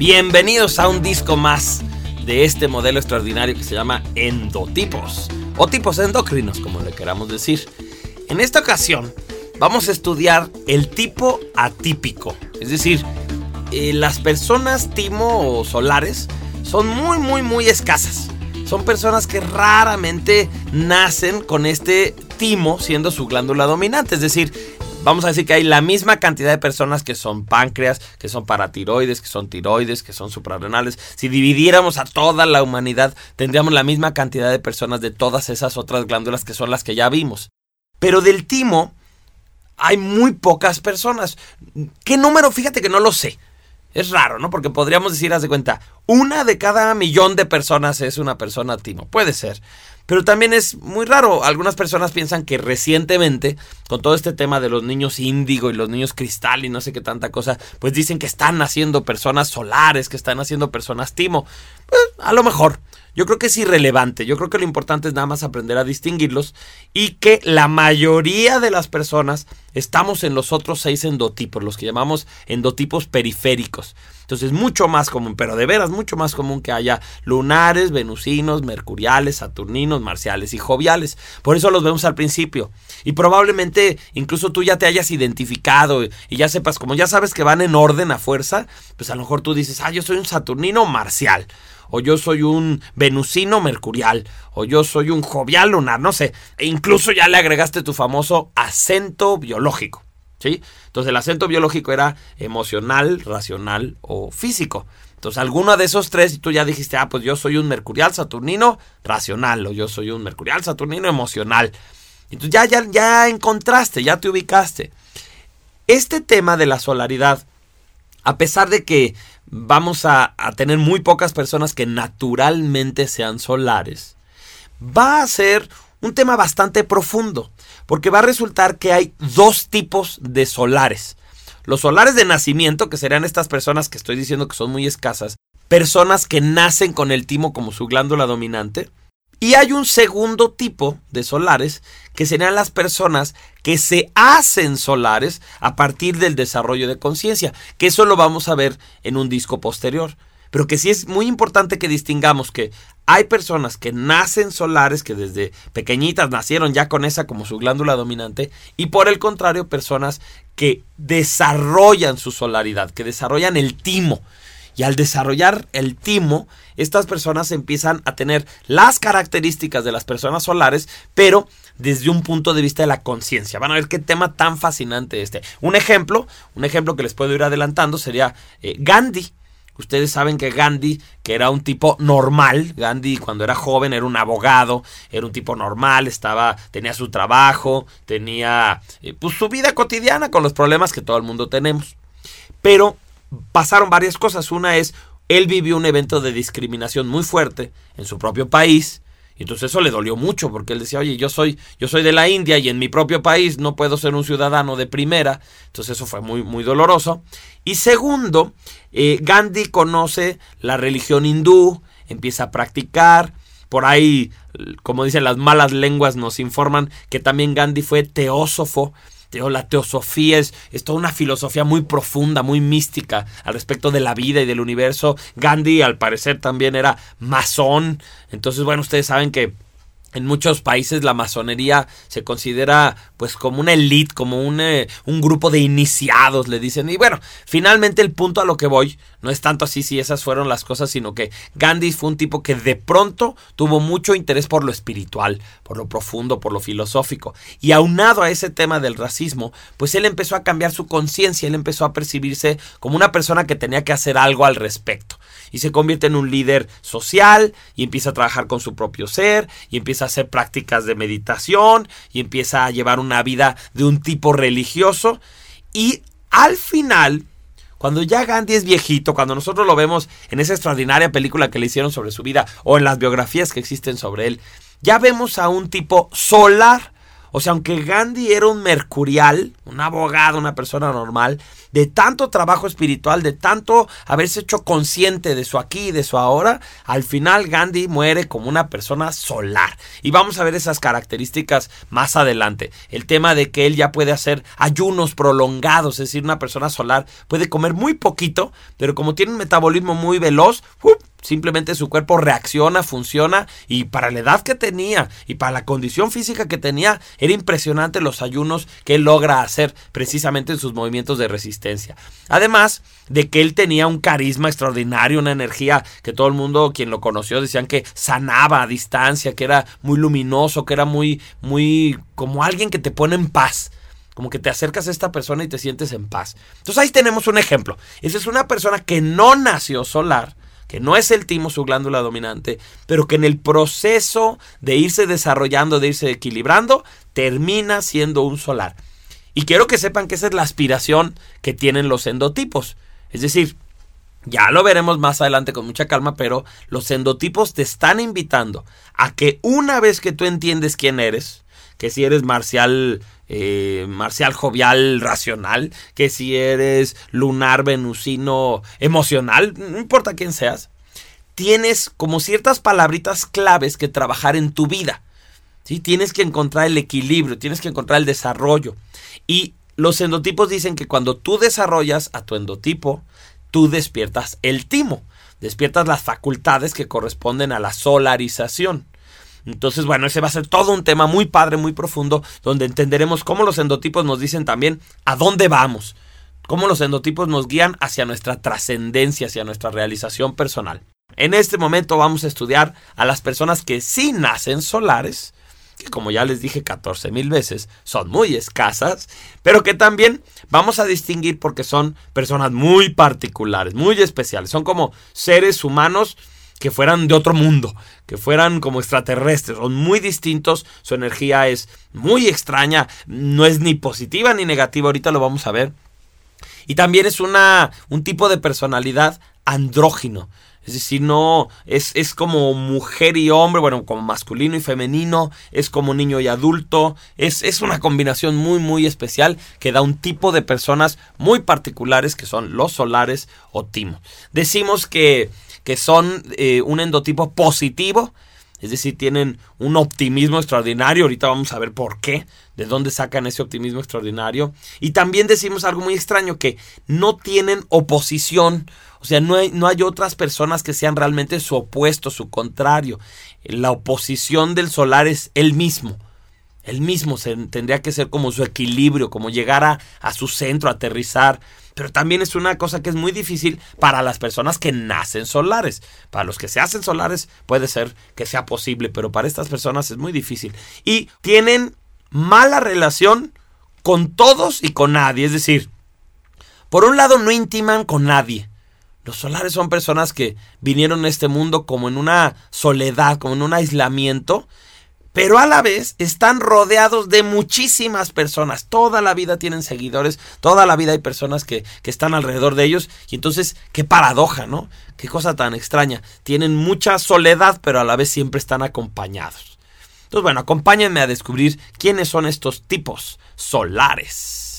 Bienvenidos a un disco más de este modelo extraordinario que se llama endotipos o tipos endocrinos, como le queramos decir. En esta ocasión vamos a estudiar el tipo atípico, es decir, eh, las personas timo o solares son muy, muy, muy escasas. Son personas que raramente nacen con este timo siendo su glándula dominante, es decir, vamos a decir que hay la misma cantidad de personas que son páncreas, que son paratiroides, que son tiroides, que son suprarrenales. Si dividiéramos a toda la humanidad, tendríamos la misma cantidad de personas de todas esas otras glándulas que son las que ya vimos. Pero del timo hay muy pocas personas. ¿Qué número? Fíjate que no lo sé. Es raro, ¿no? Porque podríamos decir, haz de cuenta, una de cada millón de personas es una persona timo. Puede ser. Pero también es muy raro. Algunas personas piensan que recientemente, con todo este tema de los niños índigo y los niños cristal y no sé qué tanta cosa, pues dicen que están naciendo personas solares, que están naciendo personas timo. Pues a lo mejor. Yo creo que es irrelevante. Yo creo que lo importante es nada más aprender a distinguirlos y que la mayoría de las personas estamos en los otros seis endotipos, los que llamamos endotipos periféricos. Entonces, mucho más común, pero de veras mucho más común que haya lunares, venusinos, mercuriales, saturninos, marciales y joviales. Por eso los vemos al principio. Y probablemente incluso tú ya te hayas identificado y ya sepas, como ya sabes que van en orden a fuerza, pues a lo mejor tú dices, ah, yo soy un saturnino marcial o yo soy un venusino mercurial, o yo soy un jovial lunar, no sé. E incluso ya le agregaste tu famoso acento biológico. ¿Sí? Entonces el acento biológico era emocional, racional o físico. Entonces alguno de esos tres, y tú ya dijiste, ah, pues yo soy un mercurial saturnino racional, o yo soy un mercurial saturnino emocional. Entonces ya, ya, ya encontraste, ya te ubicaste. Este tema de la solaridad, a pesar de que vamos a, tener muy pocas personas que naturalmente sean solares, va a ser un tema bastante profundo, porque va a resultar que hay dos tipos de solares. Los solares de nacimiento, que serían estas personas que estoy diciendo que son muy escasas, personas que nacen con el timo como su glándula dominante, y hay un segundo tipo de solares que serían las personas que se hacen solares a partir del desarrollo de conciencia, que eso lo vamos a ver en un disco posterior. Pero que sí es muy importante que distingamos que hay personas que nacen solares, que desde pequeñitas nacieron ya con esa como su glándula dominante, y por el contrario, personas que desarrollan su solaridad, que desarrollan el timo. Y al desarrollar el timo, estas personas empiezan a tener las características de las personas solares, pero desde un punto de vista de la conciencia. Van a ver qué tema tan fascinante este. Un ejemplo, un ejemplo que les puedo ir adelantando sería eh, Gandhi. Ustedes saben que Gandhi, que era un tipo normal, Gandhi cuando era joven era un abogado, era un tipo normal, estaba, tenía su trabajo, tenía eh, pues, su vida cotidiana con los problemas que todo el mundo tenemos. Pero pasaron varias cosas. Una es, él vivió un evento de discriminación muy fuerte en su propio país. Y entonces eso le dolió mucho porque él decía, oye, yo soy, yo soy de la India y en mi propio país no puedo ser un ciudadano de primera. Entonces eso fue muy, muy doloroso. Y segundo, eh, Gandhi conoce la religión hindú, empieza a practicar. Por ahí, como dicen las malas lenguas, nos informan que también Gandhi fue teósofo la teosofía es, es, toda una filosofía muy profunda, muy mística al respecto de la vida y del universo. Gandhi al parecer también era masón. Entonces, bueno, ustedes saben que en muchos países la masonería se considera pues como una elite, como un, eh, un, grupo de iniciados, le dicen. Y bueno, finalmente el punto a lo que voy no es tanto así si esas fueron las cosas, sino que Gandhi fue un tipo que de pronto tuvo mucho interés por lo espiritual, por lo profundo, por lo filosófico. Y aunado a ese tema del racismo, pues él empezó a cambiar su conciencia, él empezó a percibirse como una persona que tenía que hacer algo al respecto y se convierte en un líder social y empieza a trabajar con su propio ser y empieza a hacer prácticas de meditación y empieza a llevar una vida de un tipo religioso. Y al final cuando ya Gandhi es viejito, cuando nosotros lo vemos en esa extraordinaria película que le hicieron sobre su vida o en las biografías que existen sobre él, ya vemos a un tipo solar, O sea, aunque Gandhi era un mercurial, un abogado, una persona normal, de tanto trabajo espiritual, de tanto haberse hecho consciente de su aquí y de su ahora, al final Gandhi muere como una persona solar. Y vamos a ver esas características más adelante. El tema de que él ya puede hacer ayunos prolongados, es decir, una persona solar puede comer muy poquito, pero como tiene un metabolismo muy veloz, Simplemente su cuerpo reacciona, funciona y para la edad que tenía y para la condición física que tenía, era impresionante los ayunos que él logra hacer precisamente en sus movimientos de resistencia. Además de que él tenía un carisma extraordinario, una energía que todo el mundo quien lo conoció decían que sanaba a distancia, que era muy luminoso, que era muy muy como alguien que te pone en paz como que te acercas a esta persona y te sientes en paz. Entonces ahí tenemos un ejemplo. Esa es una persona que no nació solar, que no es el timo su glándula dominante, pero que en el proceso de irse desarrollando, de irse equilibrando, termina siendo un solar. Y quiero que sepan que esa es la aspiración que tienen los endotipos. Es decir, ya lo veremos más adelante con mucha calma, pero los endotipos te están invitando a que una vez que tú entiendes quién eres, que si eres marcial eh, marcial jovial racional, que si eres lunar venusino emocional, no importa quién seas, tienes como ciertas palabritas claves que trabajar en tu vida. ¿sí? Tienes que encontrar el equilibrio, tienes que encontrar el desarrollo. Y los endotipos dicen que cuando tú desarrollas a tu endotipo, tú despiertas el timo, despiertas las facultades que corresponden a la solarización. Entonces, bueno, ese va a ser todo un tema muy padre, muy profundo, donde entenderemos cómo los endotipos nos dicen también a dónde vamos, cómo los endotipos nos guían hacia nuestra trascendencia, hacia nuestra realización personal. En este momento vamos a estudiar a las personas que sí nacen solares, que como ya les dije 14 mil veces, son muy escasas, pero que también vamos a distinguir porque son personas muy particulares, muy especiales, son como seres humanos que fueran de otro mundo, que fueran como extraterrestres, son muy distintos, su energía es muy extraña, no es ni positiva ni negativa, ahorita lo vamos a ver. Y también es una, un tipo de personalidad andrógino. Es decir, no es, es, como mujer y hombre, bueno, como masculino y femenino, es como niño y adulto, es, es una combinación muy, muy especial que da un tipo de personas muy particulares que son los solares o timo. Decimos que que son eh, un endotipo positivo, es decir, tienen un optimismo extraordinario. Ahorita vamos a ver por qué, de dónde sacan ese optimismo extraordinario. Y también decimos algo muy extraño, que no tienen oposición. O sea, no hay, no hay otras personas que sean realmente su opuesto, su contrario. La oposición del solar es él mismo. Él mismo tendría que ser como su equilibrio, como llegar a, a su centro, aterrizar pero también es una cosa que es muy difícil para las personas que nacen solares. Para los que se hacen solares puede ser que sea posible, pero para estas personas es muy difícil. Y tienen mala relación con todos y con nadie. Es decir, por un lado no intiman con nadie. Los solares son personas que vinieron a este mundo como en una soledad, como en un aislamiento pero a la vez están rodeados de muchísimas personas. Toda la vida tienen seguidores, toda la vida hay personas que, que, están alrededor de ellos. Y entonces, qué paradoja, ¿no? Qué cosa tan extraña. Tienen mucha soledad, pero a la vez siempre están acompañados. Entonces, bueno, acompáñenme a descubrir quiénes son estos tipos solares.